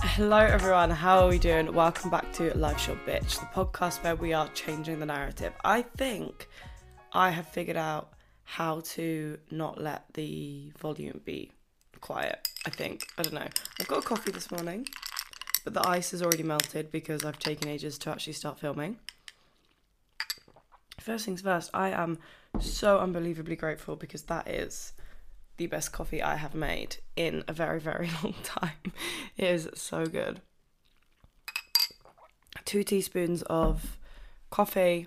Hello, everyone. How are we doing? Welcome back to Life Short Bitch, the podcast where we are changing the narrative. I think I have figured out how to not let the volume be quiet. I think. I don't know. I've got a coffee this morning, but the ice has already melted because I've taken ages to actually start filming. First things first, I am so unbelievably grateful because that is the best coffee I have made in a very, very long time. It is so good. Two teaspoons of coffee,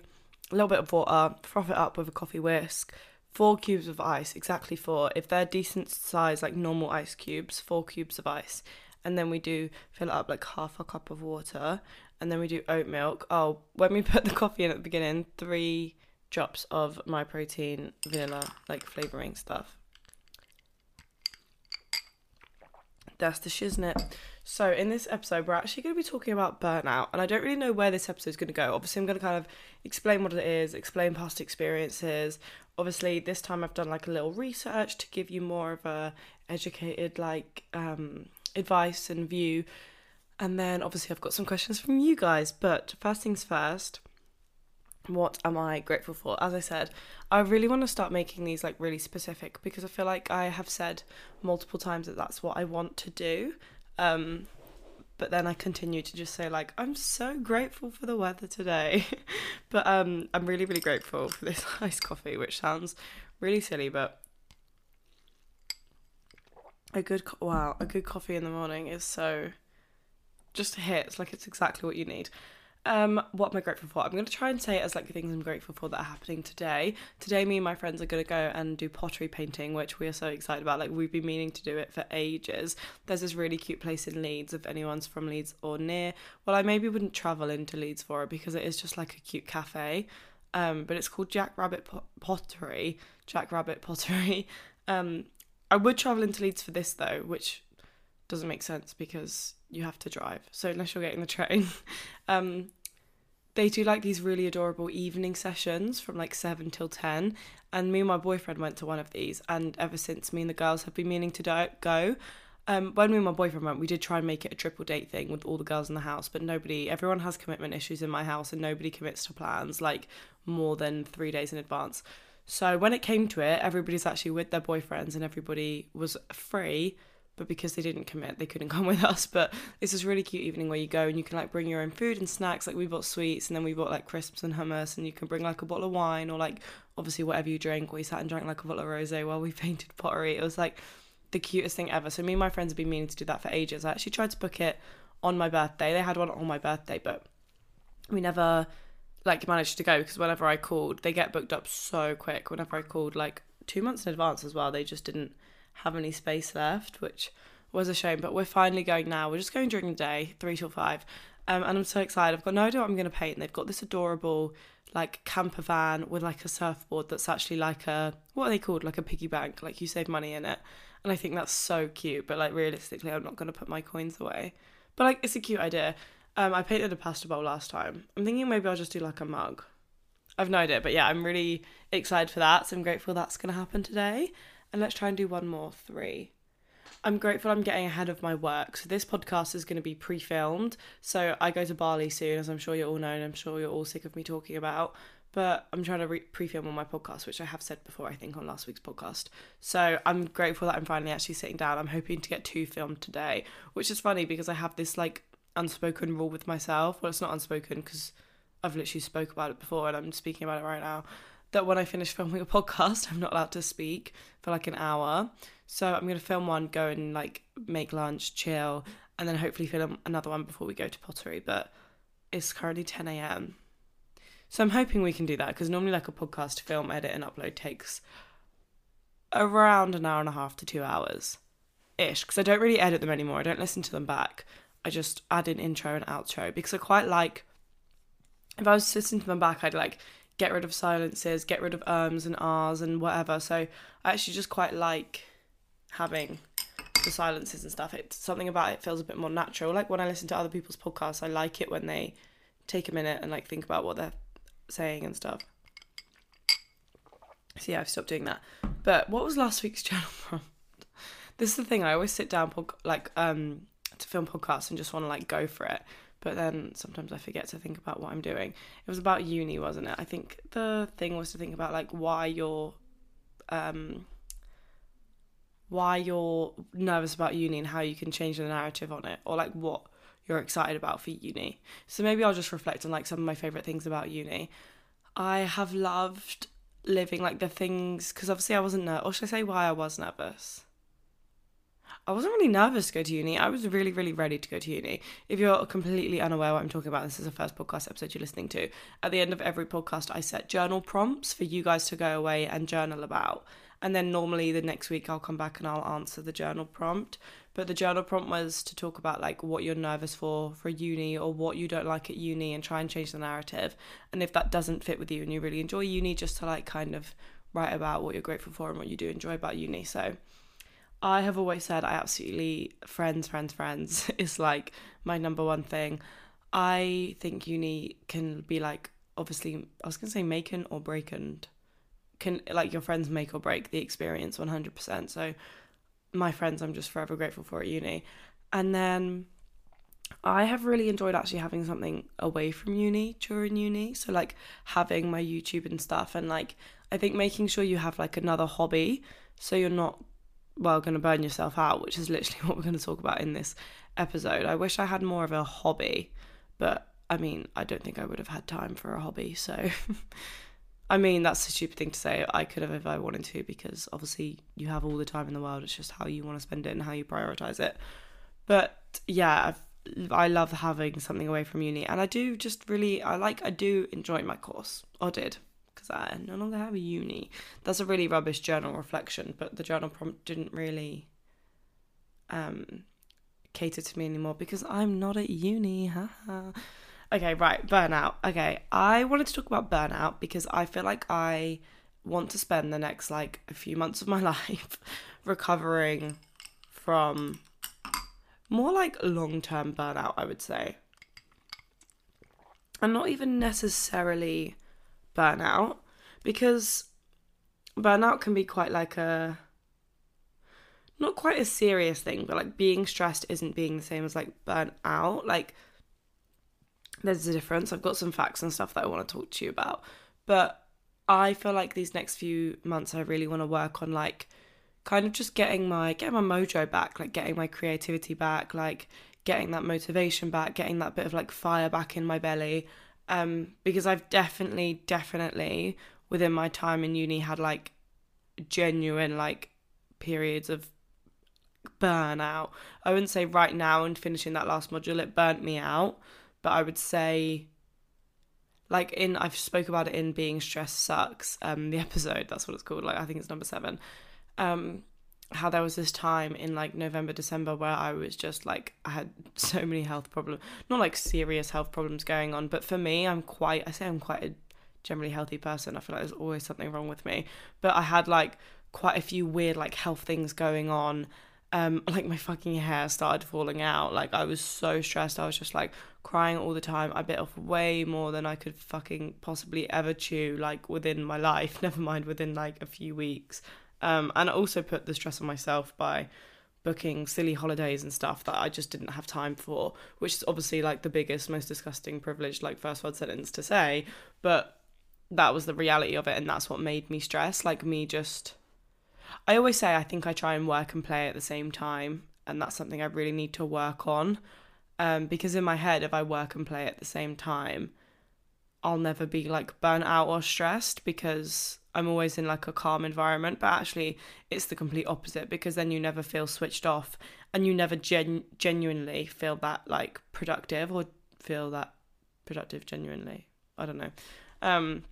a little bit of water, froth it up with a coffee whisk, four cubes of ice, exactly four. If they're decent size, like normal ice cubes, four cubes of ice. And then we do fill it up like half a cup of water. And then we do oat milk. Oh, when we put the coffee in at the beginning, three drops of my protein vanilla, like flavouring stuff. That's the shiznit. So, in this episode, we're actually going to be talking about burnout, and I don't really know where this episode is going to go. Obviously, I'm going to kind of explain what it is, explain past experiences. Obviously, this time I've done like a little research to give you more of a educated like um, advice and view, and then obviously I've got some questions from you guys. But first things first, what am I grateful for? As I said, I really want to start making these like really specific because I feel like I have said multiple times that that's what I want to do. Um, but then I continue to just say like I'm so grateful for the weather today. but um, I'm really really grateful for this iced coffee, which sounds really silly, but a good co- wow, a good coffee in the morning is so just a hit. It's like it's exactly what you need. Um, what am I grateful for? I'm going to try and say it as like the things I'm grateful for that are happening today. Today, me and my friends are going to go and do pottery painting, which we are so excited about. Like we've been meaning to do it for ages. There's this really cute place in Leeds. If anyone's from Leeds or near, well, I maybe wouldn't travel into Leeds for it because it is just like a cute cafe. Um, but it's called Jack Rabbit Pottery. Jack Rabbit Pottery. Um, I would travel into Leeds for this though, which doesn't make sense because you have to drive. So unless you're getting the train, um, they do like these really adorable evening sessions from like seven till ten. And me and my boyfriend went to one of these, and ever since me and the girls have been meaning to go. Um, when me and my boyfriend went, we did try and make it a triple date thing with all the girls in the house, but nobody, everyone has commitment issues in my house, and nobody commits to plans like more than three days in advance. So when it came to it, everybody's actually with their boyfriends, and everybody was free but because they didn't commit, they couldn't come with us. But it's this really cute evening where you go and you can like bring your own food and snacks. Like we bought sweets and then we bought like crisps and hummus, and you can bring like a bottle of wine or like obviously whatever you drink. We sat and drank like a bottle of rosé while we painted pottery. It was like the cutest thing ever. So me and my friends have been meaning to do that for ages. I actually tried to book it on my birthday. They had one on my birthday, but we never like managed to go because whenever I called, they get booked up so quick. Whenever I called, like two months in advance as well, they just didn't have any space left, which was a shame. But we're finally going now. We're just going during the day, three till five. Um, and I'm so excited. I've got no idea what I'm going to paint. They've got this adorable like camper van with like a surfboard that's actually like a what are they called? Like a piggy bank. Like you save money in it. And I think that's so cute. But like realistically, I'm not going to put my coins away. But like it's a cute idea. Um, I painted a pasta bowl last time. I'm thinking maybe I'll just do like a mug. I've no idea, but yeah, I'm really excited for that. So I'm grateful that's going to happen today. And let's try and do one more three. I'm grateful I'm getting ahead of my work. So this podcast is going to be pre-filmed. So I go to Bali soon, as I'm sure you all know, and I'm sure you're all sick of me talking about. But I'm trying to re- pre-film on my podcast, which I have said before, I think, on last week's podcast. So I'm grateful that I'm finally actually sitting down. I'm hoping to get two filmed today, which is funny because I have this like unspoken rule with myself. Well, it's not unspoken because I've literally spoke about it before, and I'm speaking about it right now that when I finish filming a podcast, I'm not allowed to speak for like an hour. So I'm going to film one, go and like make lunch, chill, and then hopefully film another one before we go to pottery. But it's currently 10 a.m. So I'm hoping we can do that because normally, like a podcast, film, edit, and upload takes around an hour and a half to two hours ish. Because I don't really edit them anymore, I don't listen to them back. I just add an intro and outro because I quite like. If I was listening to them back, I'd like get rid of silences, get rid of ums and ahs and whatever. So I actually just quite like having the silences and stuff. It's something about it feels a bit more natural. Like when I listen to other people's podcasts, I like it when they take a minute and like think about what they're saying and stuff. So yeah, I've stopped doing that. But what was last week's journal prompt? This is the thing. I always sit down, like, um, to film podcasts and just want to like go for it. But then sometimes I forget to think about what I'm doing. It was about uni, wasn't it? I think the thing was to think about like why you're, um, why you're nervous about uni and how you can change the narrative on it, or like what you're excited about for uni. So maybe I'll just reflect on like some of my favorite things about uni. I have loved living like the things because obviously I wasn't nervous. Or should I say why I was nervous? I wasn't really nervous to go to uni. I was really, really ready to go to uni. If you're completely unaware what I'm talking about, this is the first podcast episode you're listening to. At the end of every podcast, I set journal prompts for you guys to go away and journal about. And then normally the next week I'll come back and I'll answer the journal prompt. But the journal prompt was to talk about like what you're nervous for for uni or what you don't like at uni and try and change the narrative. And if that doesn't fit with you and you really enjoy uni, just to like kind of write about what you're grateful for and what you do enjoy about uni. So I have always said I absolutely friends, friends, friends is like my number one thing. I think uni can be like obviously I was gonna say making or breaking can like your friends make or break the experience 100%. So my friends I'm just forever grateful for at uni. And then I have really enjoyed actually having something away from uni during uni. So like having my YouTube and stuff and like I think making sure you have like another hobby so you're not well going to burn yourself out, which is literally what we're going to talk about in this episode. I wish I had more of a hobby, but I mean, I don't think I would have had time for a hobby. So, I mean, that's a stupid thing to say. I could have if I wanted to, because obviously you have all the time in the world. It's just how you want to spend it and how you prioritize it. But yeah, I've, I love having something away from uni, and I do just really, I like, I do enjoy my course, or did because I no longer have a uni. That's a really rubbish journal reflection, but the journal prompt didn't really um, cater to me anymore because I'm not at uni. okay, right, burnout. Okay, I wanted to talk about burnout because I feel like I want to spend the next like a few months of my life recovering from more like long term burnout, I would say. And not even necessarily burnout because burnout can be quite like a not quite a serious thing, but like being stressed isn't being the same as like burnt out. Like there's a difference. I've got some facts and stuff that I want to talk to you about. But I feel like these next few months I really want to work on like kind of just getting my getting my mojo back, like getting my creativity back, like getting that motivation back, getting that bit of like fire back in my belly um, because I've definitely, definitely within my time in uni had like genuine like periods of burnout. I wouldn't say right now and finishing that last module it burnt me out, but I would say like in I've spoke about it in being stressed sucks um the episode that's what it's called like I think it's number 7 um how there was this time in like November, December where I was just like I had so many health problems, not like serious health problems going on, but for me, I'm quite I say I'm quite a generally healthy person. I feel like there's always something wrong with me, but I had like quite a few weird like health things going on. Um, like my fucking hair started falling out. Like I was so stressed. I was just like crying all the time. I bit off way more than I could fucking possibly ever chew. Like within my life, never mind within like a few weeks. Um, and I also put the stress on myself by booking silly holidays and stuff that I just didn't have time for, which is obviously like the biggest, most disgusting privilege, like first word sentence to say. But that was the reality of it, and that's what made me stress. Like me just, I always say I think I try and work and play at the same time, and that's something I really need to work on. Um, because in my head, if I work and play at the same time, I'll never be like burnt out or stressed because I'm always in like a calm environment, but actually it's the complete opposite because then you never feel switched off and you never gen- genuinely feel that like productive or feel that productive genuinely. I don't know. Um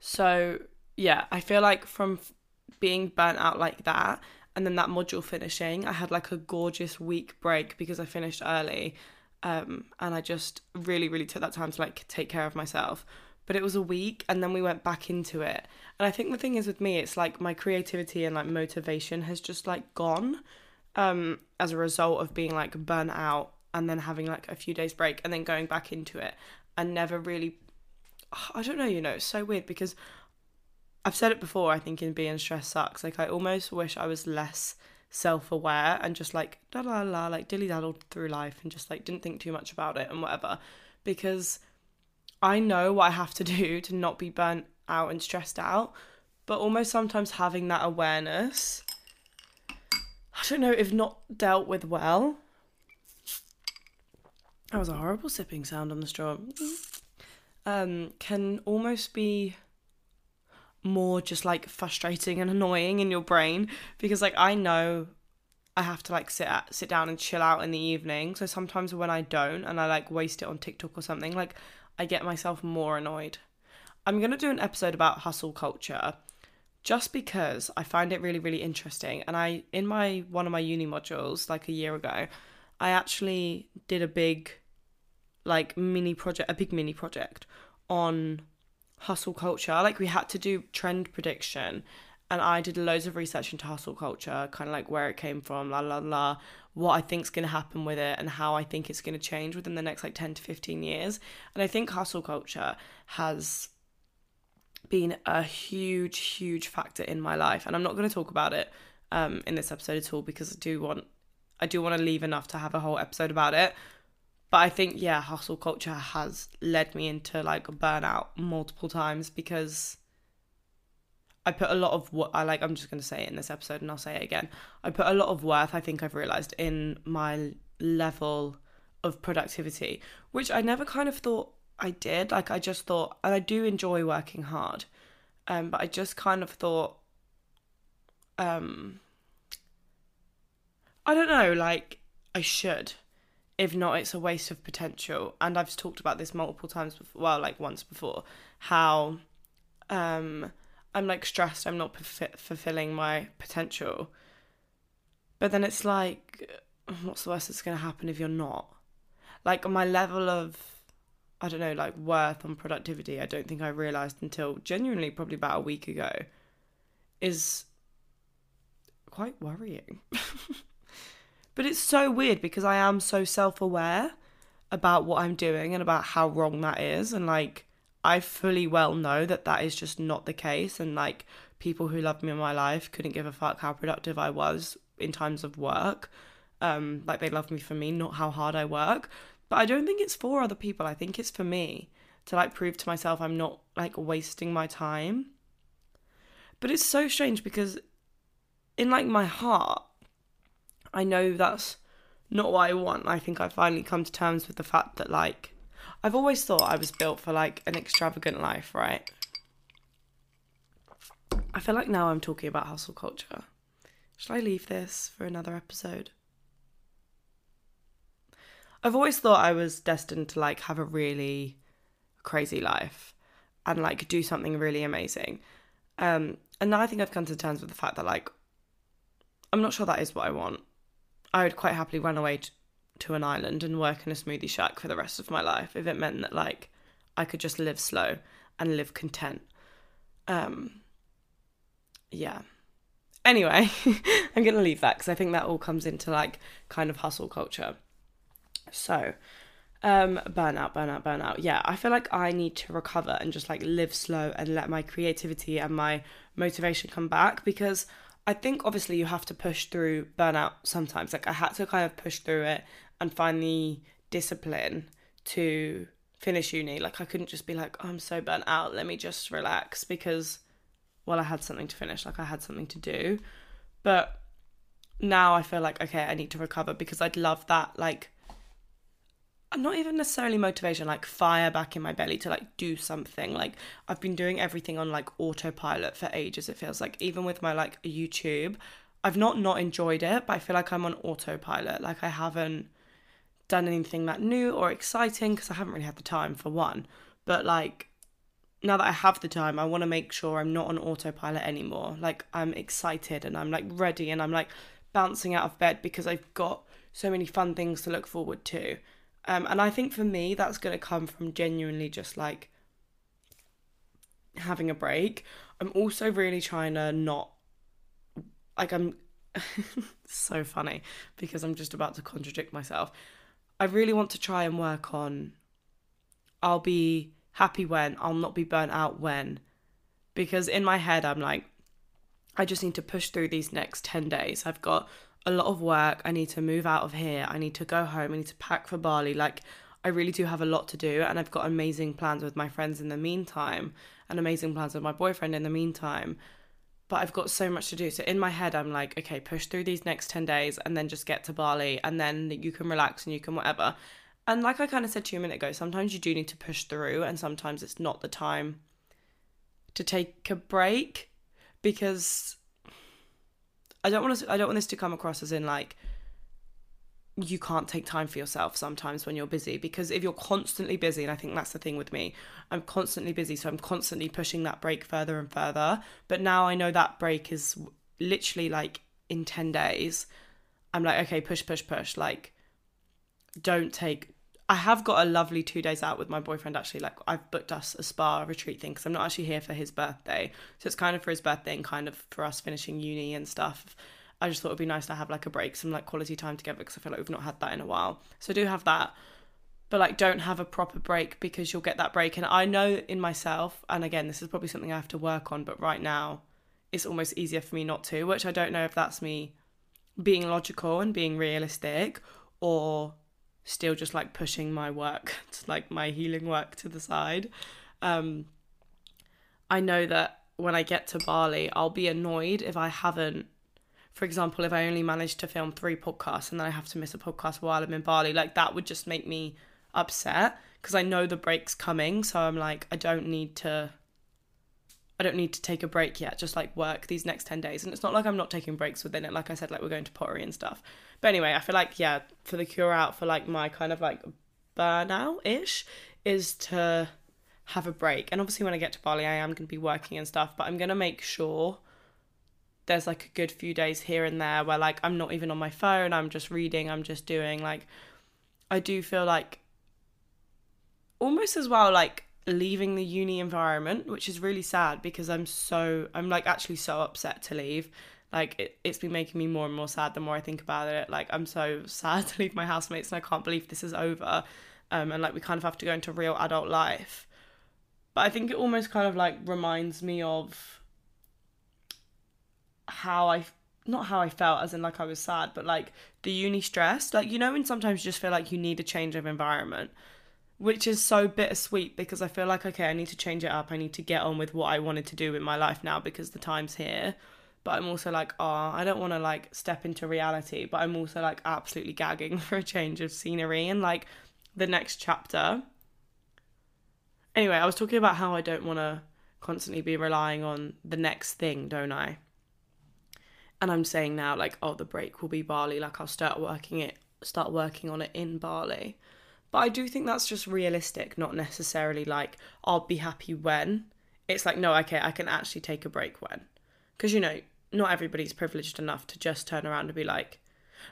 so yeah, I feel like from f- being burnt out like that and then that module finishing, I had like a gorgeous week break because I finished early. Um, and I just really, really took that time to like take care of myself but it was a week and then we went back into it. And I think the thing is with me, it's like my creativity and like motivation has just like gone um, as a result of being like burnt out and then having like a few days break and then going back into it and never really, I don't know, you know, it's so weird because I've said it before, I think in being stressed sucks. Like I almost wish I was less self aware and just like da la la like dilly daddled through life and just like didn't think too much about it and whatever. Because I know what I have to do to not be burnt out and stressed out. But almost sometimes having that awareness, I don't know, if not dealt with well. That was a horrible sipping sound on the straw. Um, can almost be more just like frustrating and annoying in your brain because like I know I have to like sit at, sit down and chill out in the evening. So sometimes when I don't and I like waste it on TikTok or something, like I get myself more annoyed. I'm going to do an episode about hustle culture just because I find it really really interesting and I in my one of my uni modules like a year ago, I actually did a big like mini project a big mini project on hustle culture. Like we had to do trend prediction and I did loads of research into hustle culture, kind of like where it came from, la la la, what I think's going to happen with it and how I think it's going to change within the next like 10 to 15 years. And I think hustle culture has been a huge huge factor in my life and I'm not going to talk about it um in this episode at all because I do want I do want to leave enough to have a whole episode about it but I think yeah, hustle culture has led me into like burnout multiple times because I put a lot of what I like. I'm just going to say it in this episode, and I'll say it again. I put a lot of worth. I think I've realized in my level of productivity, which I never kind of thought I did. Like I just thought, and I do enjoy working hard, um, but I just kind of thought, um, I don't know, like I should if not it's a waste of potential. And i've talked about this multiple times before well like once before how um i'm like stressed i'm not fulfilling my potential. But then it's like what's the worst that's going to happen if you're not? Like my level of i don't know like worth on productivity i don't think i realized until genuinely probably about a week ago is quite worrying But it's so weird because I am so self aware about what I'm doing and about how wrong that is. And like, I fully well know that that is just not the case. And like, people who loved me in my life couldn't give a fuck how productive I was in times of work. Um, like, they loved me for me, not how hard I work. But I don't think it's for other people. I think it's for me to like prove to myself I'm not like wasting my time. But it's so strange because in like my heart, I know that's not what I want. I think I finally come to terms with the fact that like I've always thought I was built for like an extravagant life, right? I feel like now I'm talking about hustle culture. Should I leave this for another episode? I've always thought I was destined to like have a really crazy life and like do something really amazing. Um and now I think I've come to terms with the fact that like I'm not sure that is what I want. I would quite happily run away to, to an island and work in a smoothie shack for the rest of my life if it meant that like I could just live slow and live content. Um, yeah. Anyway, I'm going to leave that because I think that all comes into like kind of hustle culture. So, um, burnout, burnout, burnout. Yeah, I feel like I need to recover and just like live slow and let my creativity and my motivation come back because I think obviously you have to push through burnout sometimes. Like I had to kind of push through it and find the discipline to finish uni. Like I couldn't just be like, oh, I'm so burnt out, let me just relax because well, I had something to finish, like I had something to do. But now I feel like okay, I need to recover because I'd love that like Uh, not even necessarily motivation, like fire back in my belly to like do something. Like I've been doing everything on like autopilot for ages. It feels like even with my like YouTube, I've not not enjoyed it, but I feel like I'm on autopilot. Like I haven't done anything that new or exciting because I haven't really had the time for one. But like now that I have the time, I want to make sure I'm not on autopilot anymore. Like I'm excited and I'm like ready and I'm like bouncing out of bed because I've got so many fun things to look forward to. Um, and I think for me, that's going to come from genuinely just like having a break. I'm also really trying to not, like, I'm so funny because I'm just about to contradict myself. I really want to try and work on, I'll be happy when, I'll not be burnt out when, because in my head I'm like I just need to push through these next 10 days. I've got a lot of work. I need to move out of here. I need to go home. I need to pack for Bali. Like, I really do have a lot to do. And I've got amazing plans with my friends in the meantime and amazing plans with my boyfriend in the meantime. But I've got so much to do. So in my head, I'm like, okay, push through these next 10 days and then just get to Bali. And then you can relax and you can whatever. And like I kind of said to you a minute ago, sometimes you do need to push through, and sometimes it's not the time to take a break because I don't want to I don't want this to come across as in like you can't take time for yourself sometimes when you're busy because if you're constantly busy and I think that's the thing with me I'm constantly busy so I'm constantly pushing that break further and further. But now I know that break is literally like in 10 days I'm like okay push push push like don't take I have got a lovely two days out with my boyfriend actually. Like I've booked us a spa retreat thing because I'm not actually here for his birthday, so it's kind of for his birthday and kind of for us finishing uni and stuff. I just thought it'd be nice to have like a break, some like quality time together because I feel like we've not had that in a while. So I do have that, but like don't have a proper break because you'll get that break. And I know in myself, and again, this is probably something I have to work on, but right now it's almost easier for me not to, which I don't know if that's me being logical and being realistic or still just like pushing my work to like my healing work to the side. Um, I know that when I get to Bali, I'll be annoyed if I haven't. For example, if I only managed to film three podcasts and then I have to miss a podcast while I'm in Bali, like that would just make me upset because I know the break's coming. So I'm like, I don't need to. I don't need to take a break yet. Just like work these next ten days, and it's not like I'm not taking breaks within it. Like I said, like we're going to pottery and stuff. But anyway, I feel like yeah, for the cure out for like my kind of like burnout ish is to have a break. And obviously when I get to Bali I am gonna be working and stuff, but I'm gonna make sure there's like a good few days here and there where like I'm not even on my phone, I'm just reading, I'm just doing like I do feel like almost as well like leaving the uni environment, which is really sad because I'm so I'm like actually so upset to leave like it, it's been making me more and more sad the more I think about it. Like I'm so sad to leave my housemates and I can't believe this is over. Um, and like we kind of have to go into real adult life. But I think it almost kind of like reminds me of how I not how I felt as in like I was sad, but like the uni stress. Like you know when sometimes you just feel like you need a change of environment. Which is so bittersweet because I feel like okay, I need to change it up. I need to get on with what I wanted to do in my life now because the time's here but I'm also like, oh, I don't want to like step into reality, but I'm also like absolutely gagging for a change of scenery and like the next chapter. Anyway, I was talking about how I don't want to constantly be relying on the next thing, don't I? And I'm saying now like, oh, the break will be Bali, like I'll start working it start working on it in Bali. But I do think that's just realistic, not necessarily like I'll be happy when. It's like no, okay, I can actually take a break when. Cuz you know, not everybody's privileged enough to just turn around and be like,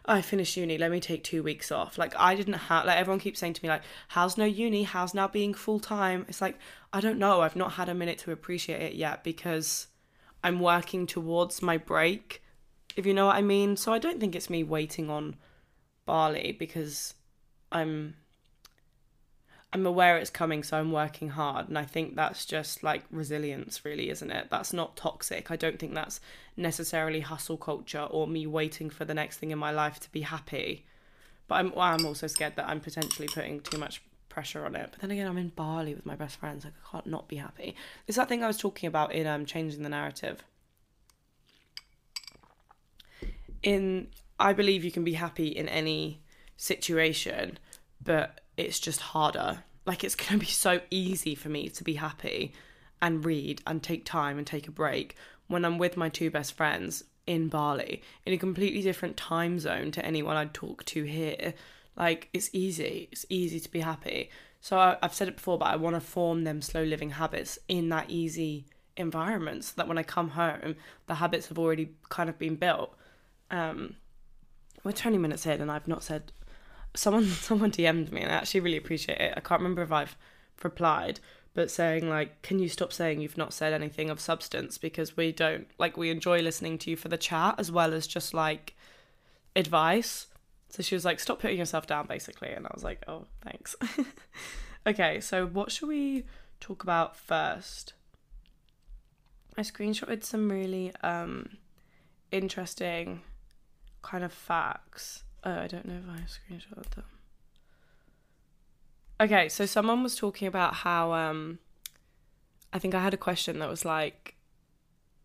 I finished uni, let me take two weeks off. Like I didn't have like everyone keeps saying to me like, how's no uni? How's now being full time? It's like I don't know. I've not had a minute to appreciate it yet because I'm working towards my break, if you know what I mean. So I don't think it's me waiting on Bali because I'm I'm aware it's coming, so I'm working hard. And I think that's just like resilience, really, isn't it? That's not toxic. I don't think that's necessarily hustle culture or me waiting for the next thing in my life to be happy. But I'm, well, I'm also scared that I'm potentially putting too much pressure on it. But then again, I'm in Bali with my best friends. Like, I can't not be happy. It's that thing I was talking about in um, Changing the Narrative. In, I believe you can be happy in any situation, but it's just harder. Like it's going to be so easy for me to be happy and read and take time and take a break when I'm with my two best friends in Bali in a completely different time zone to anyone I'd talk to here. Like it's easy. It's easy to be happy. So I, have said it before, but I want to form them slow living habits in that easy environment so that when I come home, the habits have already kind of been built. Um, we're 20 minutes in and I've not said someone someone DM'd me and I actually really appreciate it. I can't remember if I've replied, but saying like, "Can you stop saying you've not said anything of substance because we don't like we enjoy listening to you for the chat as well as just like advice." So she was like, "Stop putting yourself down," basically, and I was like, "Oh, thanks." okay, so what should we talk about first? I screenshotted some really um interesting kind of facts. Oh, I don't know if I screenshotted them. Okay, so someone was talking about how um I think I had a question that was like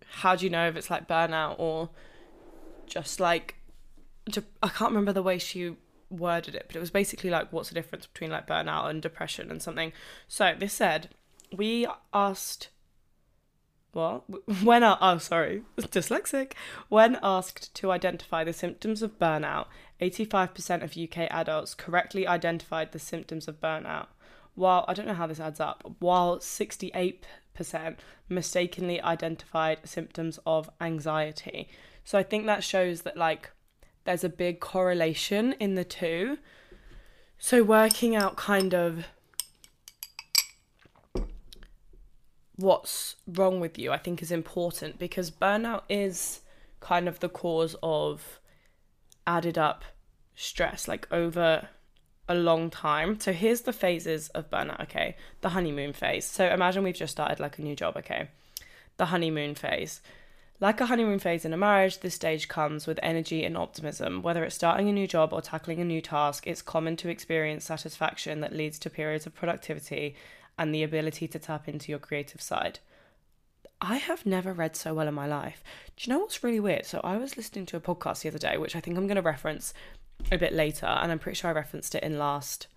how do you know if it's like burnout or just like I can't remember the way she worded it, but it was basically like what's the difference between like burnout and depression and something. So this said, we asked what when uh, oh sorry dyslexic when asked to identify the symptoms of burnout 85% of uk adults correctly identified the symptoms of burnout. While i don't know how this adds up while 68% mistakenly identified symptoms of anxiety. So i think that shows that like there's a big correlation in the two. So working out kind of what's wrong with you, I think is important because burnout is kind of the cause of added up stress, like over a long time. So here's the phases of burnout, okay? The honeymoon phase. So imagine we've just started like a new job, okay? The honeymoon phase. Like a honeymoon phase in a marriage, this stage comes with energy and optimism. Whether it's starting a new job or tackling a new task, it's common to experience satisfaction that leads to periods of productivity and the ability to tap into your creative side. I have never read so well in my life. Do you know what's really weird? So I was listening to a podcast the other day, which I think I'm going to reference a bit later, and I'm pretty sure I referenced it in last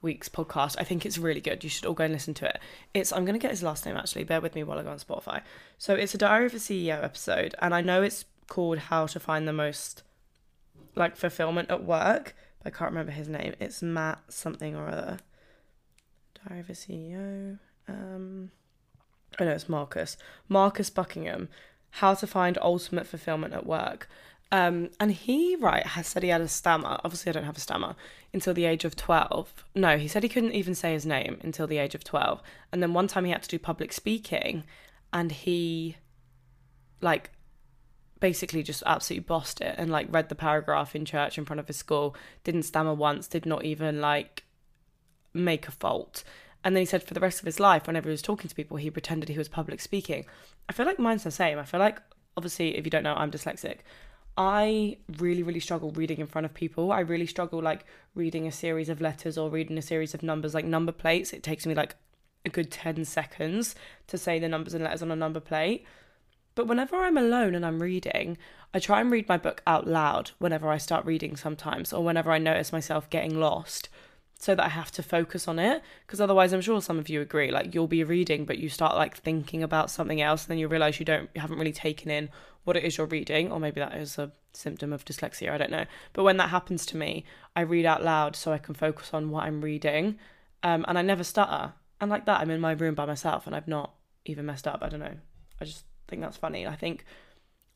week's podcast. I think it's really good. You should all go and listen to it. It's I'm going to get his last name actually. Bear with me while I go on Spotify. So it's a Diary of a CEO episode, and I know it's called How to Find the Most like fulfillment at work. But I can't remember his name. It's Matt something or other. Diary of a CEO. Um, oh know it's Marcus. Marcus Buckingham. How to find ultimate fulfillment at work. Um, and he, right, has said he had a stammer. Obviously, I don't have a stammer until the age of 12. No, he said he couldn't even say his name until the age of 12. And then one time he had to do public speaking and he, like, basically just absolutely bossed it and, like, read the paragraph in church in front of his school, didn't stammer once, did not even, like, make a fault. And then he said for the rest of his life, whenever he was talking to people, he pretended he was public speaking. I feel like mine's the same. I feel like, obviously, if you don't know, I'm dyslexic. I really, really struggle reading in front of people. I really struggle like reading a series of letters or reading a series of numbers, like number plates. It takes me like a good 10 seconds to say the numbers and letters on a number plate. But whenever I'm alone and I'm reading, I try and read my book out loud whenever I start reading sometimes, or whenever I notice myself getting lost so that I have to focus on it. Because otherwise, I'm sure some of you agree, like you'll be reading, but you start like thinking about something else, and then you realize you don't, you haven't really taken in what it is you're reading, or maybe that is a symptom of dyslexia, I don't know. But when that happens to me, I read out loud so I can focus on what I'm reading, um, and I never stutter. And like that, I'm in my room by myself, and I've not even messed up. I don't know. I just think that's funny. I think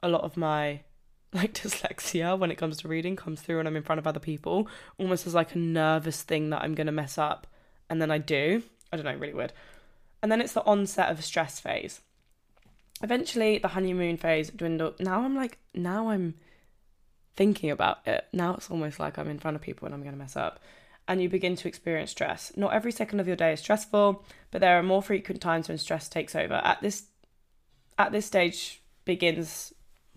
a lot of my like dyslexia when it comes to reading comes through when I'm in front of other people, almost as like a nervous thing that I'm gonna mess up, and then I do. I don't know, really weird. And then it's the onset of stress phase. Eventually, the honeymoon phase dwindled. Now I'm like, now I'm thinking about it. Now it's almost like I'm in front of people and I'm gonna mess up. And you begin to experience stress. Not every second of your day is stressful, but there are more frequent times when stress takes over. At this at this stage begins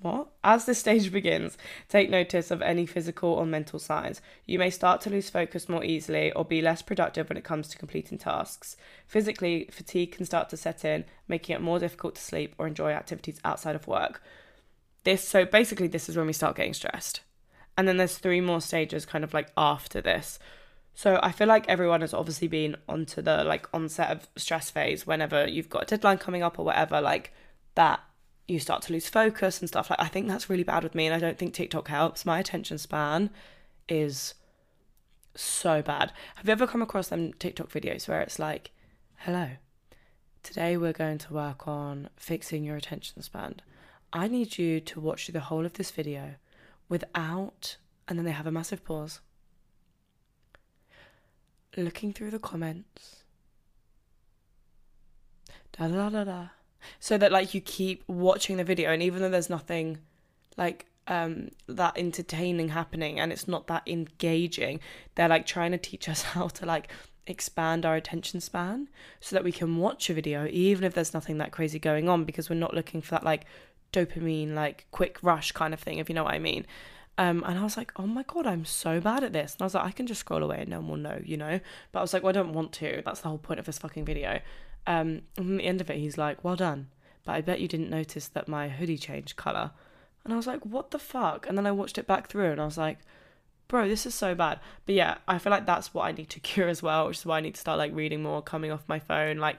what? As this stage begins, take notice of any physical or mental signs. You may start to lose focus more easily or be less productive when it comes to completing tasks. Physically, fatigue can start to set in, making it more difficult to sleep or enjoy activities outside of work. This so basically this is when we start getting stressed. And then there's three more stages kind of like after this. So I feel like everyone has obviously been onto the like onset of stress phase whenever you've got a deadline coming up or whatever like that you start to lose focus and stuff like I think that's really bad with me and I don't think TikTok helps. My attention span is so bad. Have you ever come across them TikTok videos where it's like, "Hello. Today we're going to work on fixing your attention span. I need you to watch the whole of this video without and then they have a massive pause. Looking through the comments. Da da da da so that like you keep watching the video and even though there's nothing like um that entertaining happening and it's not that engaging they're like trying to teach us how to like expand our attention span so that we can watch a video even if there's nothing that crazy going on because we're not looking for that like dopamine like quick rush kind of thing if you know what I mean. Um, and I was like, oh my god, I'm so bad at this. And I was like, I can just scroll away and no one will know, you know. But I was like, well, I don't want to. That's the whole point of this fucking video. Um, and at the end of it, he's like, well done. But I bet you didn't notice that my hoodie changed colour. And I was like, what the fuck? And then I watched it back through and I was like, bro, this is so bad. But yeah, I feel like that's what I need to cure as well, which is why I need to start like reading more, coming off my phone, like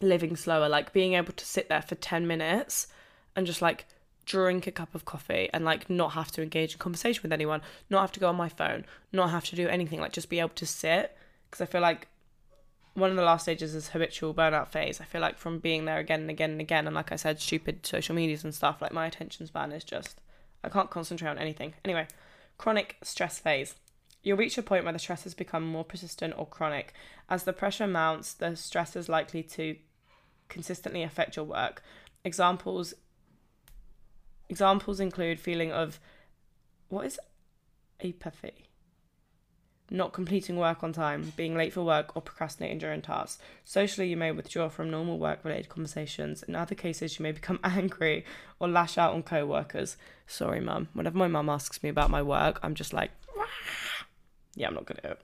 living slower, like being able to sit there for 10 minutes and just like drink a cup of coffee and like not have to engage in conversation with anyone, not have to go on my phone, not have to do anything, like just be able to sit. Because I feel like one of the last stages is habitual burnout phase. I feel like from being there again and again and again, and like I said, stupid social medias and stuff, like my attention span is just, I can't concentrate on anything. Anyway, chronic stress phase. You'll reach a point where the stress has become more persistent or chronic. As the pressure mounts, the stress is likely to consistently affect your work. Examples Examples include feeling of what is apathy? Not completing work on time, being late for work, or procrastinating during tasks. Socially, you may withdraw from normal work related conversations. In other cases, you may become angry or lash out on co workers. Sorry, mum. Whenever my mum asks me about my work, I'm just like, yeah, I'm not good at it.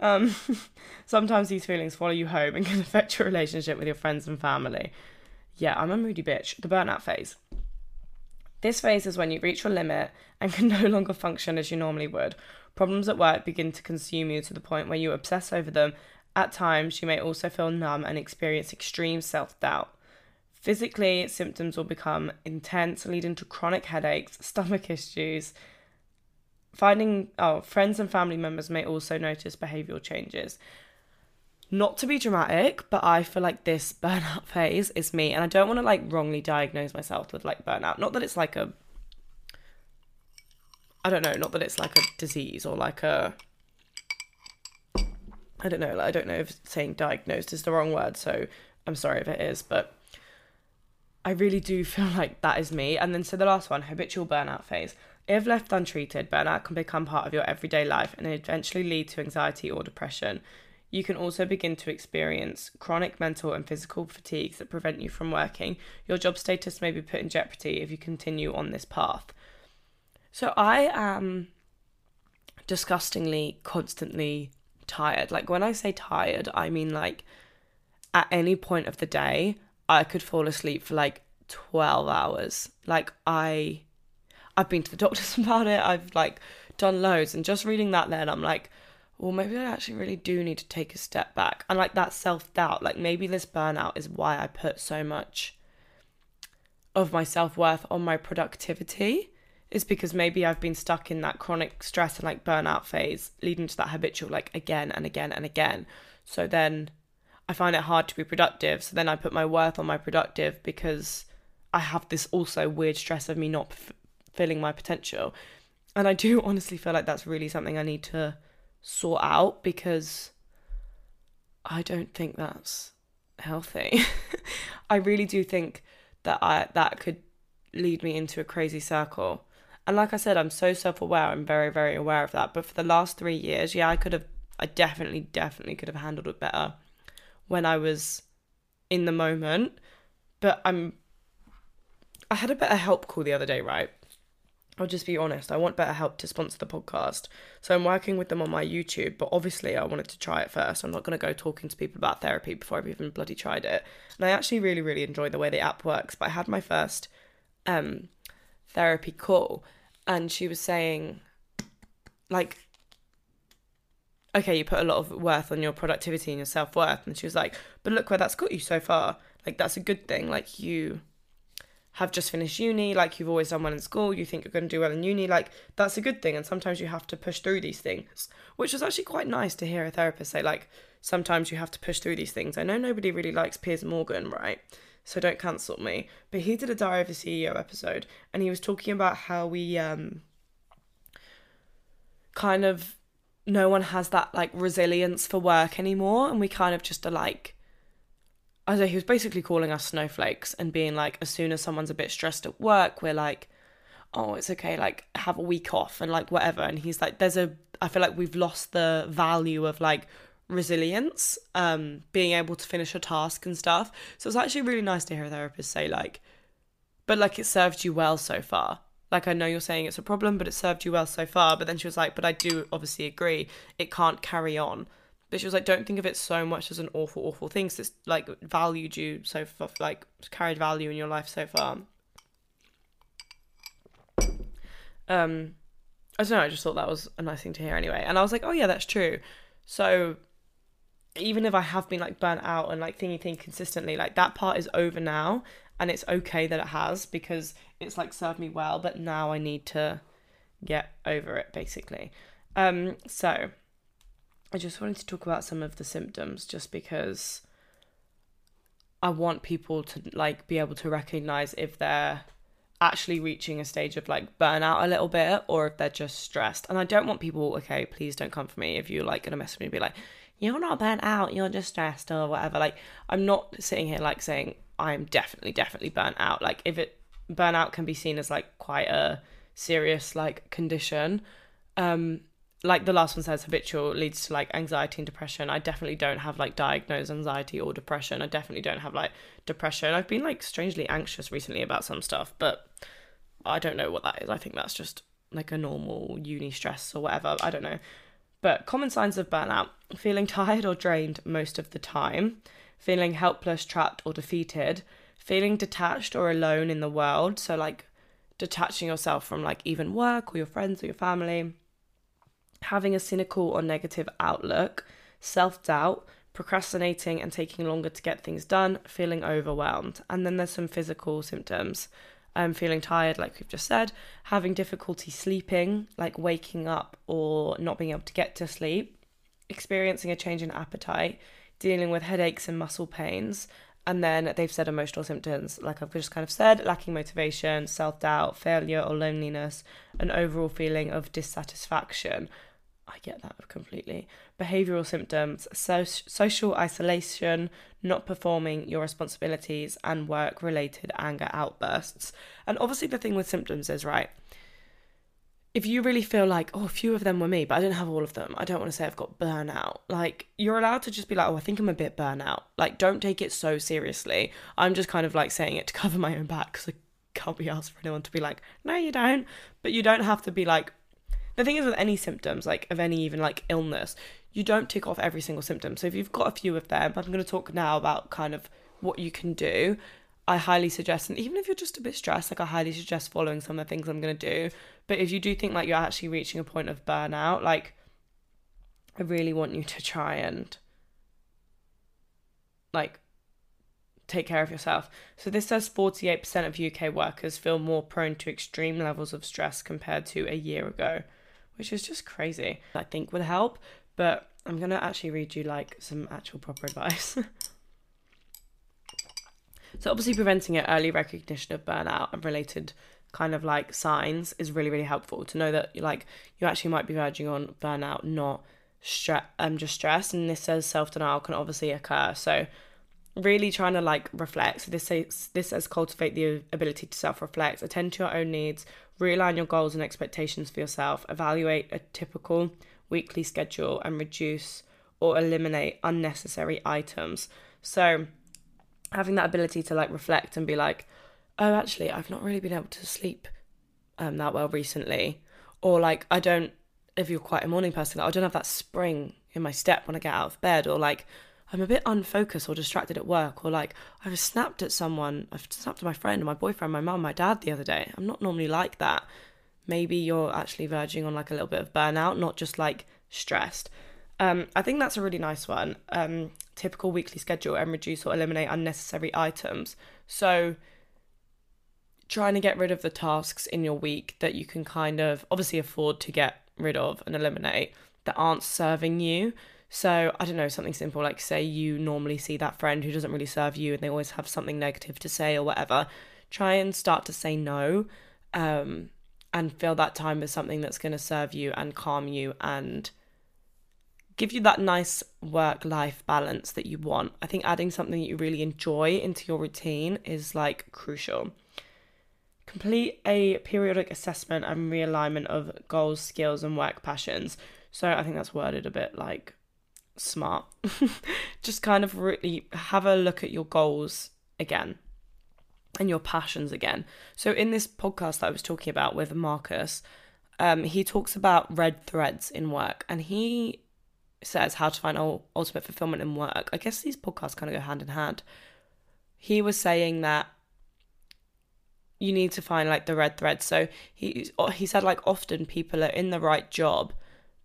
Um, sometimes these feelings follow you home and can affect your relationship with your friends and family. Yeah, I'm a moody bitch. The burnout phase. This phase is when you reach your limit and can no longer function as you normally would. Problems at work begin to consume you to the point where you obsess over them. At times, you may also feel numb and experience extreme self doubt. Physically, symptoms will become intense, leading to chronic headaches, stomach issues. Finding, oh, friends and family members may also notice behavioral changes not to be dramatic, but I feel like this burnout phase is me. And I don't want to like wrongly diagnose myself with like burnout. Not that it's like a, I don't know, not that it's like a disease or like a, I don't know, like, I don't know if saying diagnosed is the wrong word. So I'm sorry if it is, but I really do feel like that is me. And then so the last one, habitual burnout phase. If left untreated, burnout can become part of your everyday life and eventually lead to anxiety or depression. You can also begin to experience chronic mental and physical fatigues that prevent you from working. Your job status may be put in jeopardy if you continue on this path. So I am disgustingly, constantly tired. Like when I say tired, I mean like at any point of the day, I could fall asleep for like 12 hours. Like I I've been to the doctors about it. I've like done loads and just reading that then I'm like well, maybe I actually really do need to take a step back. And like that self doubt, like maybe this burnout is why I put so much of my self worth on my productivity, is because maybe I've been stuck in that chronic stress and like burnout phase, leading to that habitual, like again and again and again. So then I find it hard to be productive. So then I put my worth on my productive because I have this also weird stress of me not f- filling my potential. And I do honestly feel like that's really something I need to sort out because I don't think that's healthy. I really do think that I that could lead me into a crazy circle. And like I said, I'm so self-aware. I'm very very aware of that. But for the last 3 years, yeah, I could have I definitely definitely could have handled it better when I was in the moment. But I'm I had a BetterHelp call the other day, right? I'll just be honest, I want BetterHelp to sponsor the podcast. So I'm working with them on my YouTube, but obviously I wanted to try it first. I'm not going to go talking to people about therapy before I've even bloody tried it. And I actually really, really enjoy the way the app works. But I had my first um, therapy call, and she was saying, like, okay, you put a lot of worth on your productivity and your self worth. And she was like, but look where that's got you so far. Like, that's a good thing. Like, you have just finished uni, like you've always done well in school, you think you're going to do well in uni, like that's a good thing. And sometimes you have to push through these things, which was actually quite nice to hear a therapist say, like, sometimes you have to push through these things. I know nobody really likes Piers Morgan, right? So don't cancel me. But he did a Diary of a CEO episode and he was talking about how we um kind of no one has that like resilience for work anymore and we kind of just are like I don't know, he was basically calling us snowflakes and being like, as soon as someone's a bit stressed at work, we're like, oh, it's okay, like have a week off and like whatever. And he's like, there's a, I feel like we've lost the value of like resilience, um, being able to finish a task and stuff. So it's actually really nice to hear a therapist say like, but like it served you well so far. Like I know you're saying it's a problem, but it served you well so far. But then she was like, but I do obviously agree it can't carry on. But she was like, don't think of it so much as an awful, awful thing. Cause it's like valued you so far, like carried value in your life so far. Um, I don't know. I just thought that was a nice thing to hear anyway. And I was like, oh yeah, that's true. So even if I have been like burnt out and like thinking thing consistently, like that part is over now, and it's okay that it has because it's like served me well. But now I need to get over it, basically. Um, so I just wanted to talk about some of the symptoms, just because I want people to like be able to recognize if they're actually reaching a stage of like burnout a little bit or if they're just stressed. And I don't want people, okay, please don't come for me if you're like gonna message me and be like, you're not burnt out, you're just stressed or whatever. Like, I'm not sitting here like saying I'm definitely, definitely burnt out. Like, if it burnout can be seen as like quite a serious like condition. Um, like the last one says, habitual leads to like anxiety and depression. I definitely don't have like diagnosed anxiety or depression. I definitely don't have like depression. I've been like strangely anxious recently about some stuff, but I don't know what that is. I think that's just like a normal uni stress or whatever. I don't know. But common signs of burnout feeling tired or drained most of the time, feeling helpless, trapped, or defeated, feeling detached or alone in the world. So, like detaching yourself from like even work or your friends or your family, having a cynical or negative outlook, self doubt, procrastinating and taking longer to get things done, feeling overwhelmed. And then there's some physical symptoms. Um, feeling tired, like we've just said, having difficulty sleeping, like waking up or not being able to get to sleep, experiencing a change in appetite, dealing with headaches and muscle pains. And then they've said emotional symptoms, like I've just kind of said, lacking motivation, self doubt, failure or loneliness, an overall feeling of dissatisfaction. I get that completely. Behavioral symptoms, so- social isolation, not performing your responsibilities, and work related anger outbursts. And obviously, the thing with symptoms is, right, if you really feel like, oh, a few of them were me, but I didn't have all of them, I don't want to say I've got burnout. Like, you're allowed to just be like, oh, I think I'm a bit burnout. Like, don't take it so seriously. I'm just kind of like saying it to cover my own back because I can't be asked for anyone to be like, no, you don't. But you don't have to be like, the thing is with any symptoms, like of any even like illness, you don't tick off every single symptom. So if you've got a few of them, I'm going to talk now about kind of what you can do. I highly suggest, and even if you're just a bit stressed, like I highly suggest following some of the things I'm going to do. But if you do think like you're actually reaching a point of burnout, like I really want you to try and like take care of yourself. So this says 48% of UK workers feel more prone to extreme levels of stress compared to a year ago which is just crazy. I think would help, but I'm going to actually read you like some actual proper advice. so obviously preventing it early recognition of burnout and related kind of like signs is really really helpful to know that like you actually might be verging on burnout not stress um just stress and this says self-denial can obviously occur so really trying to like reflect so this says this says cultivate the ability to self-reflect attend to your own needs realign your goals and expectations for yourself, evaluate a typical weekly schedule, and reduce or eliminate unnecessary items. So, having that ability to like reflect and be like, oh, actually, I've not really been able to sleep um, that well recently, or like, I don't, if you're quite a morning person, like, I don't have that spring in my step when I get out of bed, or like, I'm a bit unfocused or distracted at work, or like I've snapped at someone, I've snapped at my friend, my boyfriend, my mum, my dad the other day. I'm not normally like that. Maybe you're actually verging on like a little bit of burnout, not just like stressed. Um, I think that's a really nice one. Um, typical weekly schedule and reduce or eliminate unnecessary items. So, trying to get rid of the tasks in your week that you can kind of obviously afford to get rid of and eliminate that aren't serving you. So I don't know, something simple like say you normally see that friend who doesn't really serve you and they always have something negative to say or whatever. Try and start to say no um, and fill that time with something that's going to serve you and calm you and give you that nice work life balance that you want. I think adding something that you really enjoy into your routine is like crucial. Complete a periodic assessment and realignment of goals, skills, and work passions. So I think that's worded a bit like smart. just kind of really have a look at your goals again and your passions again. So, in this podcast that I was talking about with Marcus, um, he talks about red threads in work and he says how to find ultimate fulfillment in work. I guess these podcasts kind of go hand in hand. He was saying that you need to find like the red thread. So he he said like often people are in the right job,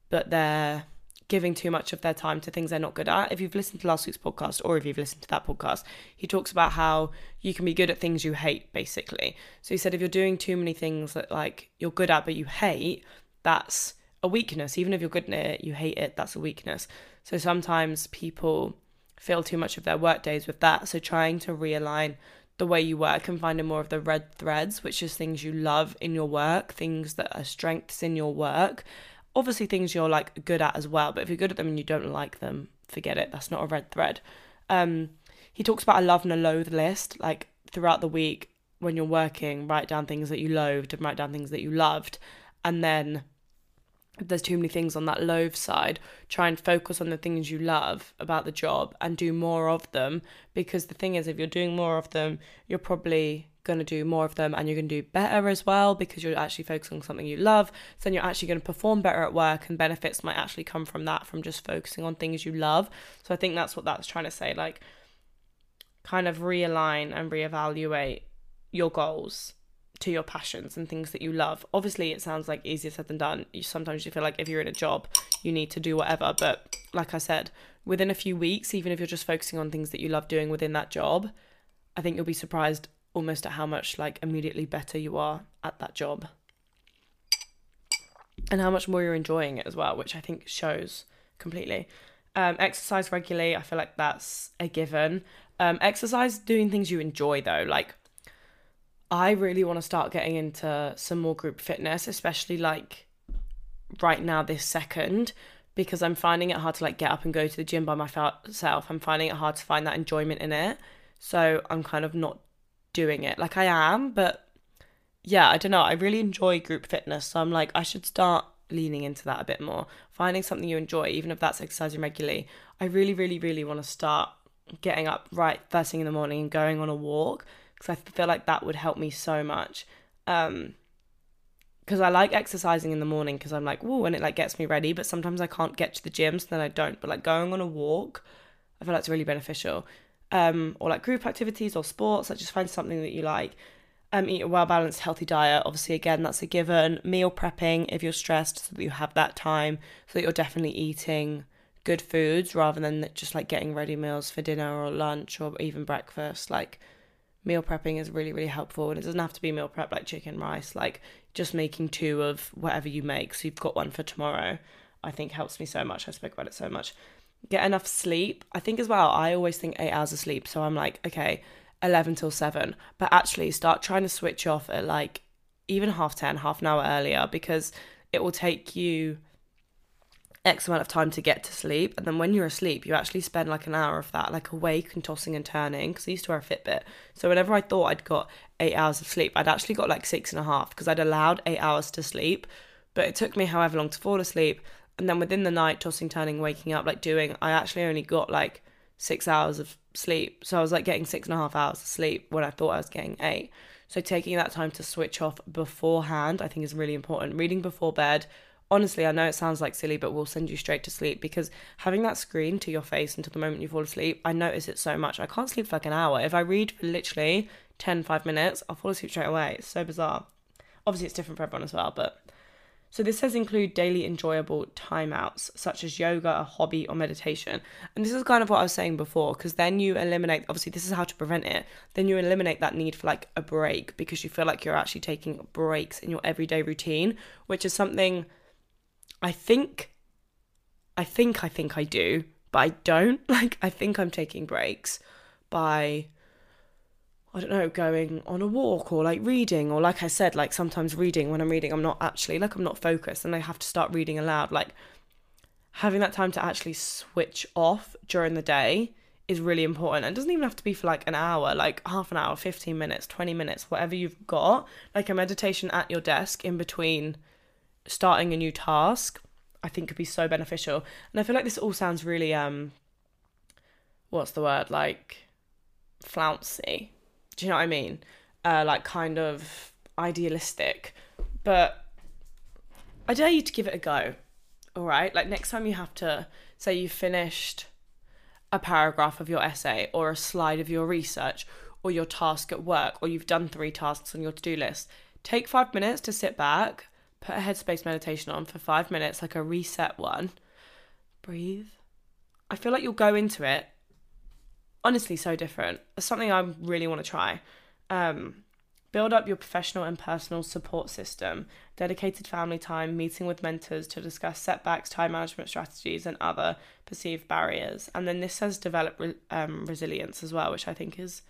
but they're giving too much of their time to things they're not good at. If you've listened to last week's podcast or if you've listened to that podcast, he talks about how you can be good at things you hate, basically. So he said if you're doing too many things that like you're good at but you hate, that's a weakness. Even if you're good at it, you hate it, that's a weakness. So sometimes people fill too much of their work days with that. So trying to realign the way you work and finding more of the red threads, which is things you love in your work, things that are strengths in your work, obviously things you're like good at as well but if you're good at them and you don't like them forget it that's not a red thread. Um he talks about a love and a loathe list like throughout the week when you're working write down things that you loathed and write down things that you loved and then if there's too many things on that loathe side try and focus on the things you love about the job and do more of them because the thing is if you're doing more of them you're probably going to do more of them and you're going to do better as well because you're actually focusing on something you love. So then you're actually going to perform better at work and benefits might actually come from that, from just focusing on things you love. So I think that's what that's trying to say. Like, kind of realign and reevaluate your goals to your passions and things that you love. Obviously, it sounds like easier said than done. You, sometimes you feel like if you're in a job, you need to do whatever. But like I said, within a few weeks, even if you're just focusing on things that you love doing within that job, I think you'll be surprised almost at how much like immediately better you are at that job and how much more you're enjoying it as well which i think shows completely um, exercise regularly i feel like that's a given um, exercise doing things you enjoy though like i really want to start getting into some more group fitness especially like right now this second because i'm finding it hard to like get up and go to the gym by myself i'm finding it hard to find that enjoyment in it so i'm kind of not doing it. Like I am, but yeah, I don't know. I really enjoy group fitness. So I'm like, I should start leaning into that a bit more. Finding something you enjoy, even if that's exercising regularly. I really, really, really want to start getting up right first thing in the morning and going on a walk because I feel like that would help me so much. Um, because I like exercising in the morning because I'm like, whoa, and it like gets me ready. But sometimes I can't get to the gym, so then I don't. But like going on a walk, I feel like it's really beneficial um, or like group activities or sports. Like just find something that you like. Um, eat a well balanced, healthy diet. Obviously, again, that's a given. Meal prepping if you're stressed, so that you have that time, so that you're definitely eating good foods rather than just like getting ready meals for dinner or lunch or even breakfast. Like meal prepping is really really helpful, and it doesn't have to be meal prep like chicken rice. Like just making two of whatever you make, so you've got one for tomorrow. I think helps me so much. I spoke about it so much get enough sleep. I think as well, I always think eight hours of sleep. So I'm like, okay, 11 till 7. But actually, start trying to switch off at like even half 10, half an hour earlier, because it will take you X amount of time to get to sleep. And then when you're asleep, you actually spend like an hour of that, like awake and tossing and turning. Because I used to wear a Fitbit. So whenever I thought I'd got eight hours of sleep, I'd actually got like six and a half because I'd allowed eight hours to sleep. But it took me however long to fall asleep and then within the night tossing turning waking up like doing i actually only got like six hours of sleep so i was like getting six and a half hours of sleep when i thought i was getting eight so taking that time to switch off beforehand i think is really important reading before bed honestly i know it sounds like silly but will send you straight to sleep because having that screen to your face until the moment you fall asleep i notice it so much i can't sleep for like an hour if i read for literally 10 5 minutes i'll fall asleep straight away it's so bizarre obviously it's different for everyone as well but so this says include daily enjoyable timeouts such as yoga, a hobby, or meditation. And this is kind of what I was saying before, because then you eliminate obviously this is how to prevent it. Then you eliminate that need for like a break because you feel like you're actually taking breaks in your everyday routine, which is something I think I think I think I do, but I don't. Like I think I'm taking breaks by I don't know, going on a walk or like reading, or like I said, like sometimes reading when I'm reading, I'm not actually like I'm not focused and I have to start reading aloud. Like having that time to actually switch off during the day is really important. And doesn't even have to be for like an hour, like half an hour, 15 minutes, 20 minutes, whatever you've got, like a meditation at your desk in between starting a new task. I think could be so beneficial. And I feel like this all sounds really um what's the word? Like flouncy. Do you know what I mean? Uh like kind of idealistic. But I dare you to give it a go. All right? Like next time you have to say you finished a paragraph of your essay or a slide of your research or your task at work or you've done three tasks on your to-do list, take 5 minutes to sit back, put a headspace meditation on for 5 minutes like a reset one. Breathe. I feel like you'll go into it honestly so different. It's something I really want to try. Um, build up your professional and personal support system, dedicated family time, meeting with mentors to discuss setbacks, time management strategies, and other perceived barriers. And then this says develop re- um, resilience as well, which I think is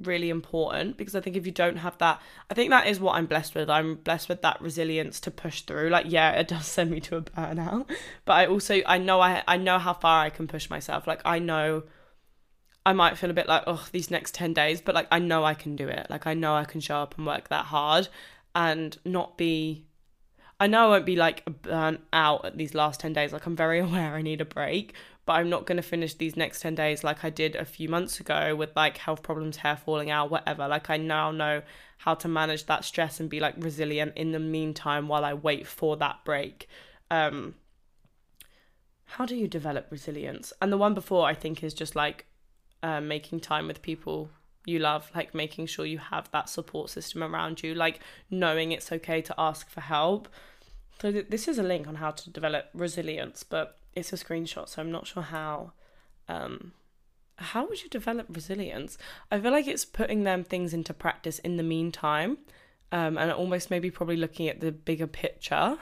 really important because I think if you don't have that, I think that is what I'm blessed with. I'm blessed with that resilience to push through. Like, yeah, it does send me to a burnout, but I also I know I I know how far I can push myself. Like, I know I might feel a bit like, oh, these next 10 days, but like I know I can do it. Like I know I can show up and work that hard and not be I know I won't be like burnt out at these last 10 days. Like I'm very aware I need a break, but I'm not going to finish these next 10 days like I did a few months ago with like health problems, hair falling out, whatever. Like I now know how to manage that stress and be like resilient in the meantime while I wait for that break. Um how do you develop resilience? And the one before I think is just like um, making time with people you love, like making sure you have that support system around you, like knowing it's okay to ask for help. So th- this is a link on how to develop resilience, but it's a screenshot, so I'm not sure how. Um, how would you develop resilience? I feel like it's putting them things into practice in the meantime, um, and almost maybe probably looking at the bigger picture.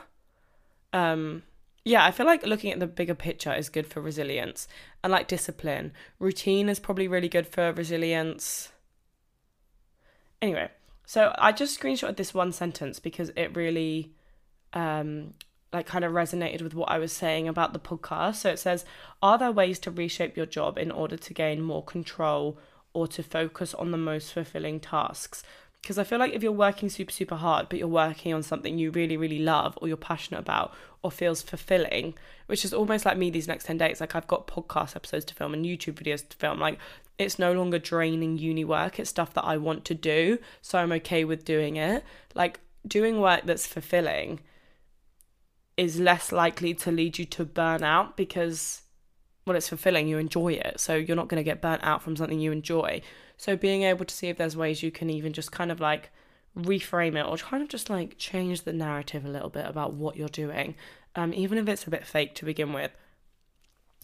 Um, yeah, I feel like looking at the bigger picture is good for resilience and like discipline. Routine is probably really good for resilience. Anyway, so I just screenshotted this one sentence because it really um like kind of resonated with what I was saying about the podcast. So it says, Are there ways to reshape your job in order to gain more control or to focus on the most fulfilling tasks? because I feel like if you're working super, super hard, but you're working on something you really, really love or you're passionate about or feels fulfilling, which is almost like me these next 10 days. Like, I've got podcast episodes to film and YouTube videos to film. Like, it's no longer draining uni work, it's stuff that I want to do. So I'm okay with doing it. Like, doing work that's fulfilling is less likely to lead you to burnout because, well, it's fulfilling, you enjoy it. So you're not going to get burnt out from something you enjoy. So being able to see if there's ways you can even just kind of like reframe it or kind of just like change the narrative a little bit about what you're doing, um, even if it's a bit fake to begin with.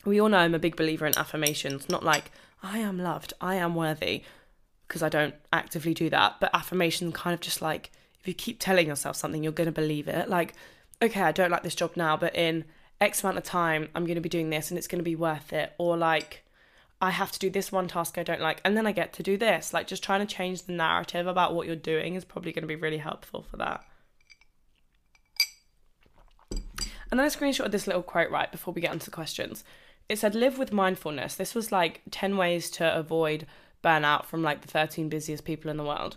We all know I'm a big believer in affirmations, not like I am loved, I am worthy, because I don't actively do that, but affirmation kind of just like if you keep telling yourself something, you're going to believe it. Like, okay, I don't like this job now, but in X amount of time, I'm going to be doing this and it's going to be worth it. Or like, I have to do this one task I don't like, and then I get to do this. Like, just trying to change the narrative about what you're doing is probably going to be really helpful for that. And then I screenshotted this little quote right before we get into the questions. It said, Live with mindfulness. This was like 10 ways to avoid burnout from like the 13 busiest people in the world.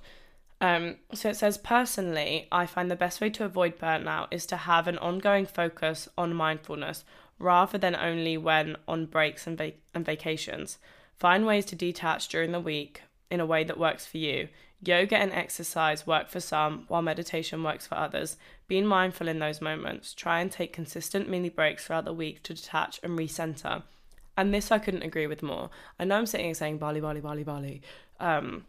Um, so it says, Personally, I find the best way to avoid burnout is to have an ongoing focus on mindfulness rather than only when on breaks and, vac- and vacations. Find ways to detach during the week in a way that works for you. Yoga and exercise work for some, while meditation works for others. Being mindful in those moments. Try and take consistent mini breaks throughout the week to detach and recenter. And this I couldn't agree with more. I know I'm sitting here saying Bali, Bali, Bali, Bali. Um,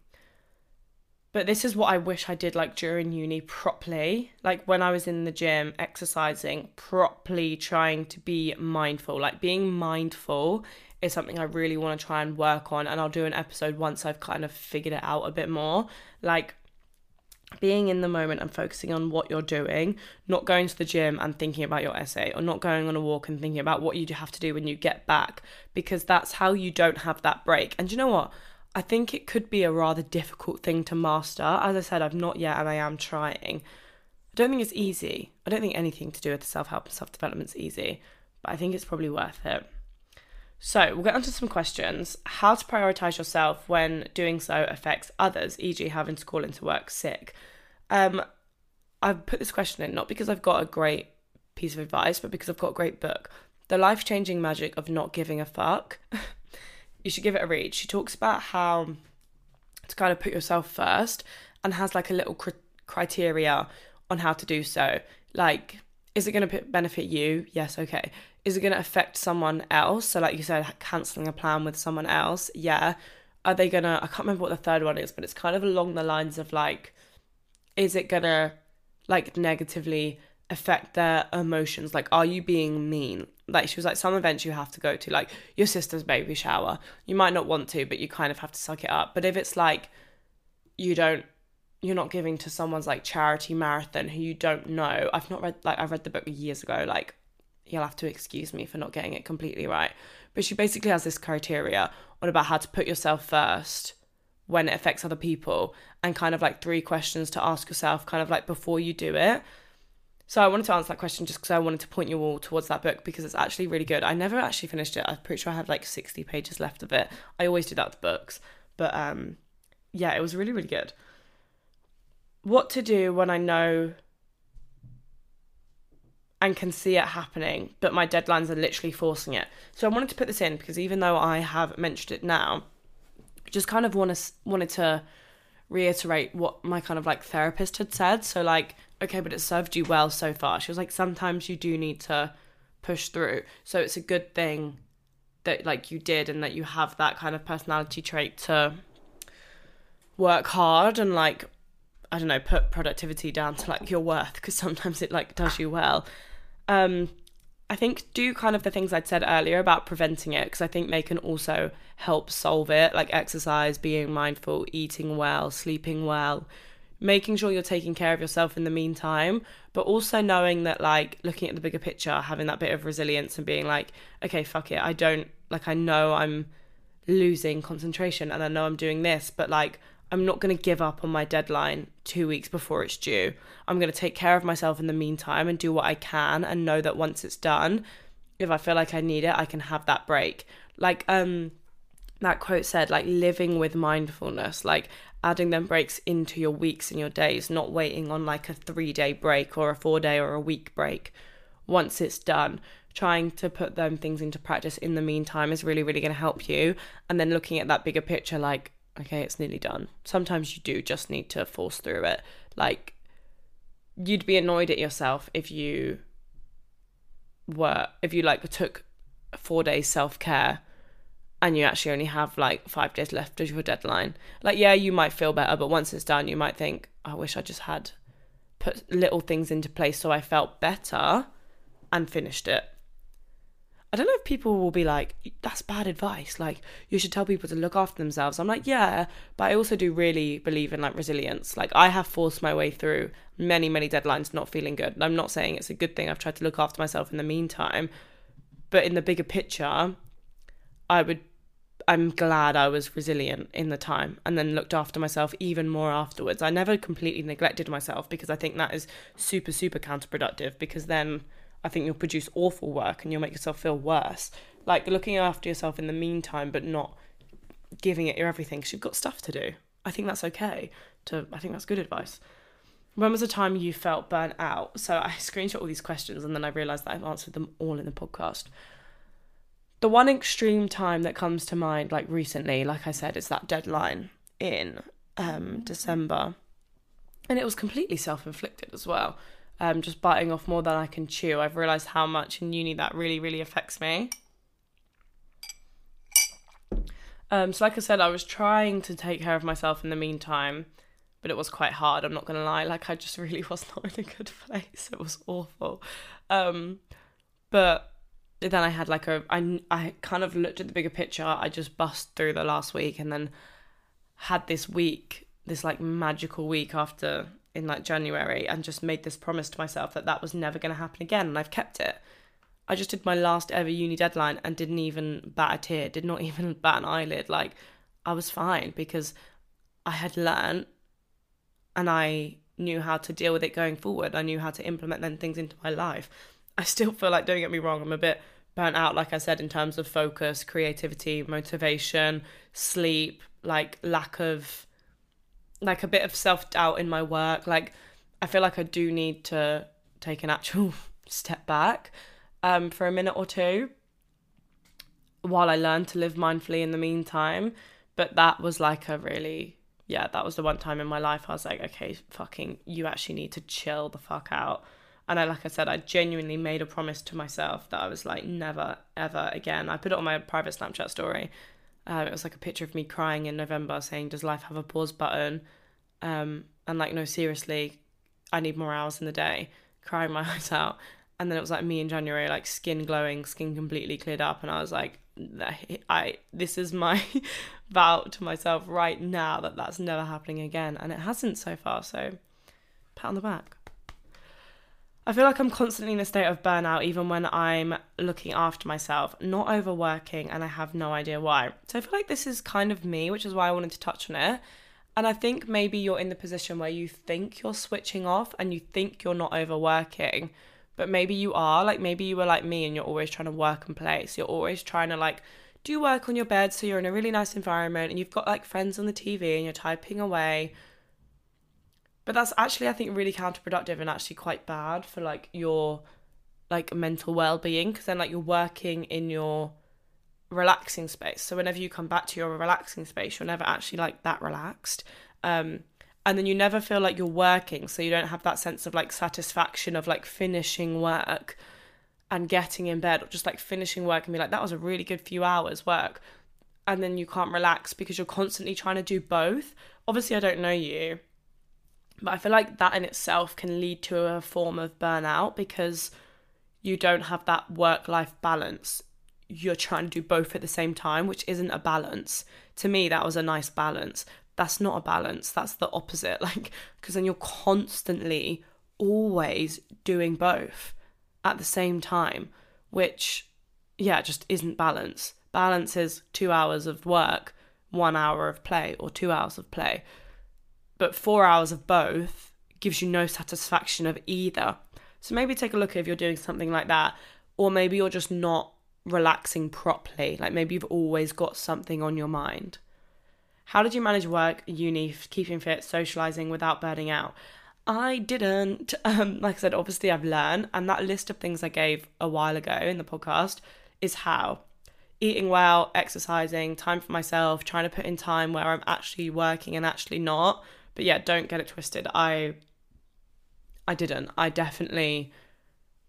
but this is what I wish I did like during uni properly. Like when I was in the gym exercising, properly trying to be mindful. Like being mindful is something I really want to try and work on. And I'll do an episode once I've kind of figured it out a bit more. Like being in the moment and focusing on what you're doing, not going to the gym and thinking about your essay, or not going on a walk and thinking about what you have to do when you get back, because that's how you don't have that break. And you know what? I think it could be a rather difficult thing to master. As I said, I've not yet and I am trying. I don't think it's easy. I don't think anything to do with self help and self development is easy, but I think it's probably worth it. So, we'll get onto some questions. How to prioritize yourself when doing so affects others, e.g., having to call into work sick. Um, I've put this question in not because I've got a great piece of advice, but because I've got a great book, The Life Changing Magic of Not Giving a Fuck. you should give it a read. She talks about how to kind of put yourself first and has like a little cr- criteria on how to do so. Like, is it going to benefit you? Yes, okay. Is it going to affect someone else? So, like you said, cancelling a plan with someone else? Yeah. Are they going to, I can't remember what the third one is, but it's kind of along the lines of like, is it going to like negatively affect their emotions? Like, are you being mean? Like, she was like, some events you have to go to, like your sister's baby shower. You might not want to, but you kind of have to suck it up. But if it's like, you don't you're not giving to someone's like charity marathon who you don't know. I've not read like I read the book years ago. Like you'll have to excuse me for not getting it completely right. But she basically has this criteria on about how to put yourself first when it affects other people and kind of like three questions to ask yourself kind of like before you do it. So I wanted to answer that question just because I wanted to point you all towards that book because it's actually really good. I never actually finished it. I'm pretty sure I have like 60 pages left of it. I always do that with books. But um yeah, it was really, really good what to do when I know and can see it happening, but my deadlines are literally forcing it. So I wanted to put this in because even though I have mentioned it now, just kind of want to wanted to reiterate what my kind of like therapist had said. So like, okay, but it served you well so far. She was like, sometimes you do need to push through. So it's a good thing that like you did and that you have that kind of personality trait to work hard and like I don't know, put productivity down to like your worth because sometimes it like does you well. Um, I think do kind of the things I'd said earlier about preventing it because I think they can also help solve it, like exercise, being mindful, eating well, sleeping well, making sure you're taking care of yourself in the meantime, but also knowing that like looking at the bigger picture, having that bit of resilience and being like, okay, fuck it, I don't like I know I'm losing concentration and I know I'm doing this, but like I'm not going to give up on my deadline two weeks before it's due. I'm going to take care of myself in the meantime and do what I can and know that once it's done, if I feel like I need it, I can have that break. Like um that quote said like living with mindfulness, like adding them breaks into your weeks and your days, not waiting on like a 3-day break or a 4-day or a week break once it's done. Trying to put them things into practice in the meantime is really really going to help you and then looking at that bigger picture like okay, it's nearly done. Sometimes you do just need to force through it. Like, you'd be annoyed at yourself if you were, if you like took four days self care and you actually only have like five days left of your deadline. Like, yeah, you might feel better, but once it's done, you might think, I wish I just had put little things into place so I felt better and finished it. I don't know if people will be like, that's bad advice. Like, you should tell people to look after themselves. I'm like, yeah, but I also do really believe in like resilience. Like, I have forced my way through many, many deadlines not feeling good. I'm not saying it's a good thing. I've tried to look after myself in the meantime. But in the bigger picture, I would, I'm glad I was resilient in the time and then looked after myself even more afterwards. I never completely neglected myself because I think that is super, super counterproductive because then I think you'll produce awful work and you'll make yourself feel worse. Like looking after yourself in the meantime, but not giving it your everything because you've got stuff to do. I think that's okay. To I think that's good advice. When was the time you felt burnt out? So I screenshot all these questions and then I realised that I've answered them all in the podcast. The one extreme time that comes to mind, like recently, like I said, is that deadline in um, December. And it was completely self inflicted as well um, just biting off more than I can chew. I've realised how much in uni that really, really affects me. Um, so, like I said, I was trying to take care of myself in the meantime, but it was quite hard. I'm not gonna lie. Like, I just really was not in a good place. It was awful. Um, but then I had like a, I, I kind of looked at the bigger picture. I just bust through the last week and then had this week, this like magical week after in like January and just made this promise to myself that that was never going to happen again and I've kept it. I just did my last ever uni deadline and didn't even bat a tear, did not even bat an eyelid. Like I was fine because I had learned and I knew how to deal with it going forward. I knew how to implement then things into my life. I still feel like, don't get me wrong, I'm a bit burnt out, like I said, in terms of focus, creativity, motivation, sleep, like lack of like a bit of self doubt in my work. Like I feel like I do need to take an actual step back um, for a minute or two while I learn to live mindfully in the meantime. But that was like a really, yeah, that was the one time in my life I was like, okay, fucking, you actually need to chill the fuck out. And I, like I said, I genuinely made a promise to myself that I was like, never, ever again. I put it on my private Snapchat story. Um, it was like a picture of me crying in November saying, Does life have a pause button? Um, and like, no, seriously, I need more hours in the day, crying my eyes out. And then it was like me in January, like skin glowing, skin completely cleared up. And I was like, I, this is my vow to myself right now that that's never happening again. And it hasn't so far. So, pat on the back. I feel like I'm constantly in a state of burnout, even when I'm looking after myself, not overworking, and I have no idea why. So I feel like this is kind of me, which is why I wanted to touch on it. And I think maybe you're in the position where you think you're switching off and you think you're not overworking, but maybe you are. Like maybe you were like me and you're always trying to work and play. So you're always trying to like do work on your bed so you're in a really nice environment and you've got like friends on the TV and you're typing away but that's actually I think really counterproductive and actually quite bad for like your like mental well-being because then like you're working in your relaxing space. So whenever you come back to your relaxing space, you're never actually like that relaxed. Um and then you never feel like you're working, so you don't have that sense of like satisfaction of like finishing work and getting in bed or just like finishing work and be like that was a really good few hours work and then you can't relax because you're constantly trying to do both. Obviously I don't know you, but I feel like that in itself can lead to a form of burnout because you don't have that work life balance. You're trying to do both at the same time, which isn't a balance. To me, that was a nice balance. That's not a balance. That's the opposite. Like, because then you're constantly always doing both at the same time, which, yeah, just isn't balance. Balance is two hours of work, one hour of play, or two hours of play but four hours of both gives you no satisfaction of either. So maybe take a look if you're doing something like that, or maybe you're just not relaxing properly. Like maybe you've always got something on your mind. How did you manage work, uni, keeping fit, socializing without burning out? I didn't. Um, like I said, obviously I've learned, and that list of things I gave a while ago in the podcast is how eating well, exercising, time for myself, trying to put in time where I'm actually working and actually not, but yeah, don't get it twisted. I I didn't. I definitely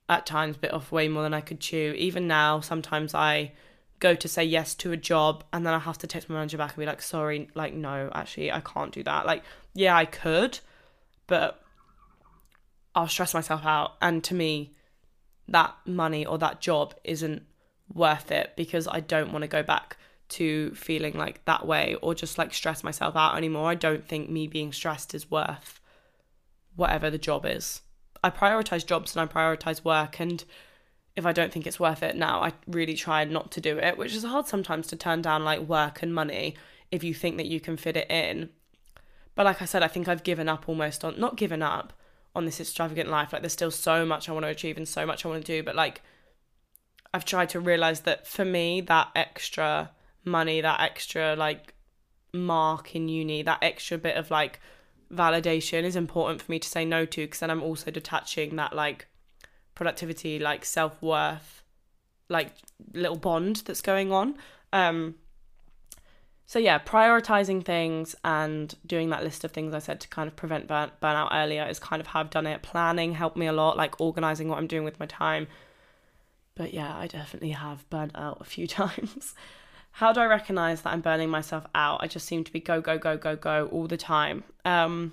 at times bit off way more than I could chew. Even now, sometimes I go to say yes to a job and then I have to text my manager back and be like, sorry, like no, actually I can't do that. Like, yeah, I could, but I'll stress myself out. And to me, that money or that job isn't worth it because I don't want to go back to feeling like that way or just like stress myself out anymore. I don't think me being stressed is worth whatever the job is. I prioritize jobs and I prioritize work and if I don't think it's worth it now, I really try not to do it, which is hard sometimes to turn down like work and money if you think that you can fit it in. But like I said, I think I've given up almost on not given up on this extravagant life. Like there's still so much I want to achieve and so much I want to do, but like I've tried to realize that for me that extra money, that extra like mark in uni, that extra bit of like validation is important for me to say no to because then I'm also detaching that like productivity, like self worth, like little bond that's going on. Um, so yeah, prioritizing things and doing that list of things I said to kind of prevent burn- burnout earlier is kind of how I've done it. Planning helped me a lot, like organizing what I'm doing with my time. But yeah, I definitely have burnt out a few times. How do I recognize that I'm burning myself out? I just seem to be go, go, go, go, go all the time. Um,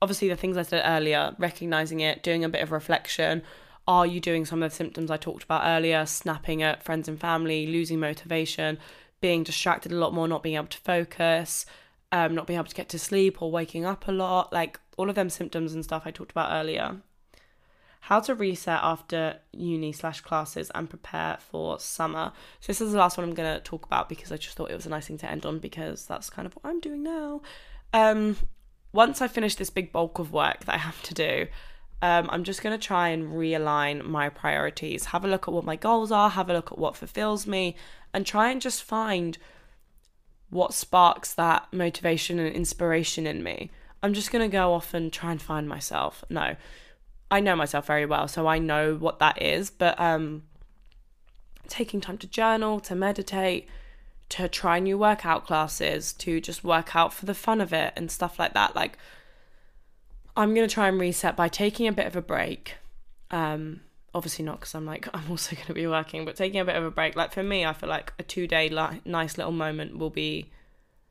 obviously, the things I said earlier, recognizing it, doing a bit of reflection. Are you doing some of the symptoms I talked about earlier? Snapping at friends and family, losing motivation, being distracted a lot more, not being able to focus, um, not being able to get to sleep or waking up a lot. Like all of them symptoms and stuff I talked about earlier how to reset after uni slash classes and prepare for summer. So this is the last one I'm gonna talk about because I just thought it was a nice thing to end on because that's kind of what I'm doing now. Um, once I finish this big bulk of work that I have to do, um, I'm just gonna try and realign my priorities. Have a look at what my goals are. Have a look at what fulfills me, and try and just find what sparks that motivation and inspiration in me. I'm just gonna go off and try and find myself. No I know myself very well, so I know what that is. But um, taking time to journal, to meditate, to try new workout classes, to just work out for the fun of it and stuff like that. Like, I'm going to try and reset by taking a bit of a break. Um, obviously not because I'm like, I'm also going to be working, but taking a bit of a break. Like, for me, I feel like a two day li- nice little moment will be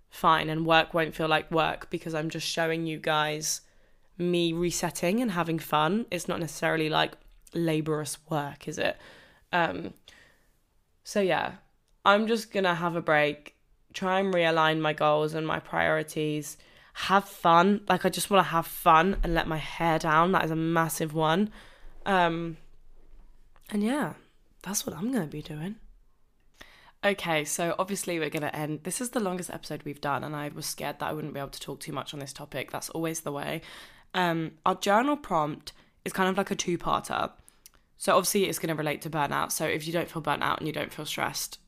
fine and work won't feel like work because I'm just showing you guys me resetting and having fun. It's not necessarily like laborious work, is it? Um, so yeah, I'm just gonna have a break, try and realign my goals and my priorities, have fun. Like I just want to have fun and let my hair down. That is a massive one. Um, and yeah, that's what I'm gonna be doing. Okay, so obviously we're going to end. This is the longest episode we've done, and I was scared that I wouldn't be able to talk too much on this topic. That's always the way. Um, our journal prompt is kind of like a two parter. So obviously it's going to relate to burnout. So if you don't feel burnt out and you don't feel stressed,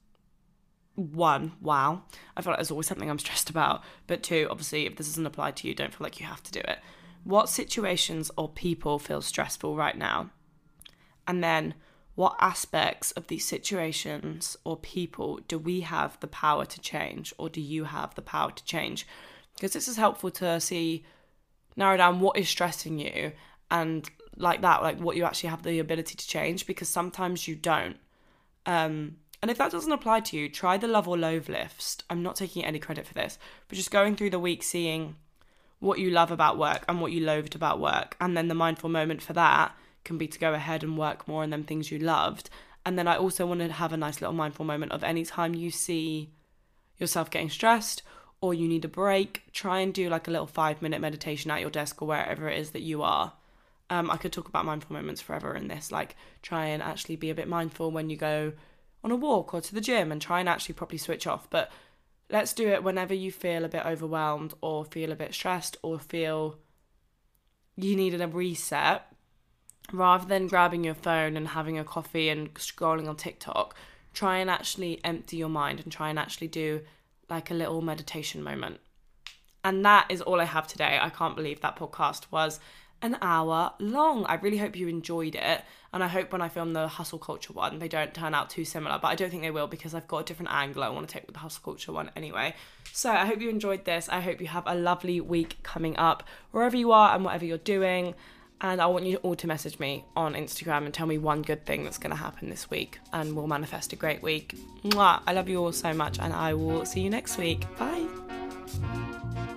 one, wow, I feel like there's always something I'm stressed about. But two, obviously, if this doesn't apply to you, don't feel like you have to do it. What situations or people feel stressful right now? And then what aspects of these situations or people do we have the power to change or do you have the power to change? Because this is helpful to see, narrow down what is stressing you and like that, like what you actually have the ability to change because sometimes you don't. Um, and if that doesn't apply to you, try the love or loathe list. I'm not taking any credit for this, but just going through the week, seeing what you love about work and what you loathed about work, and then the mindful moment for that can be to go ahead and work more on them things you loved. And then I also want to have a nice little mindful moment of any time you see yourself getting stressed or you need a break, try and do like a little five minute meditation at your desk or wherever it is that you are. Um, I could talk about mindful moments forever in this. Like, try and actually be a bit mindful when you go on a walk or to the gym and try and actually properly switch off. But let's do it whenever you feel a bit overwhelmed or feel a bit stressed or feel you needed a reset rather than grabbing your phone and having a coffee and scrolling on TikTok, try and actually empty your mind and try and actually do like a little meditation moment. And that is all I have today. I can't believe that podcast was an hour long. I really hope you enjoyed it. And I hope when I film the hustle culture one, they don't turn out too similar. But I don't think they will because I've got a different angle I want to take with the hustle culture one anyway. So I hope you enjoyed this. I hope you have a lovely week coming up, wherever you are and whatever you're doing. And I want you all to message me on Instagram and tell me one good thing that's going to happen this week, and we'll manifest a great week. Mwah! I love you all so much, and I will see you next week. Bye.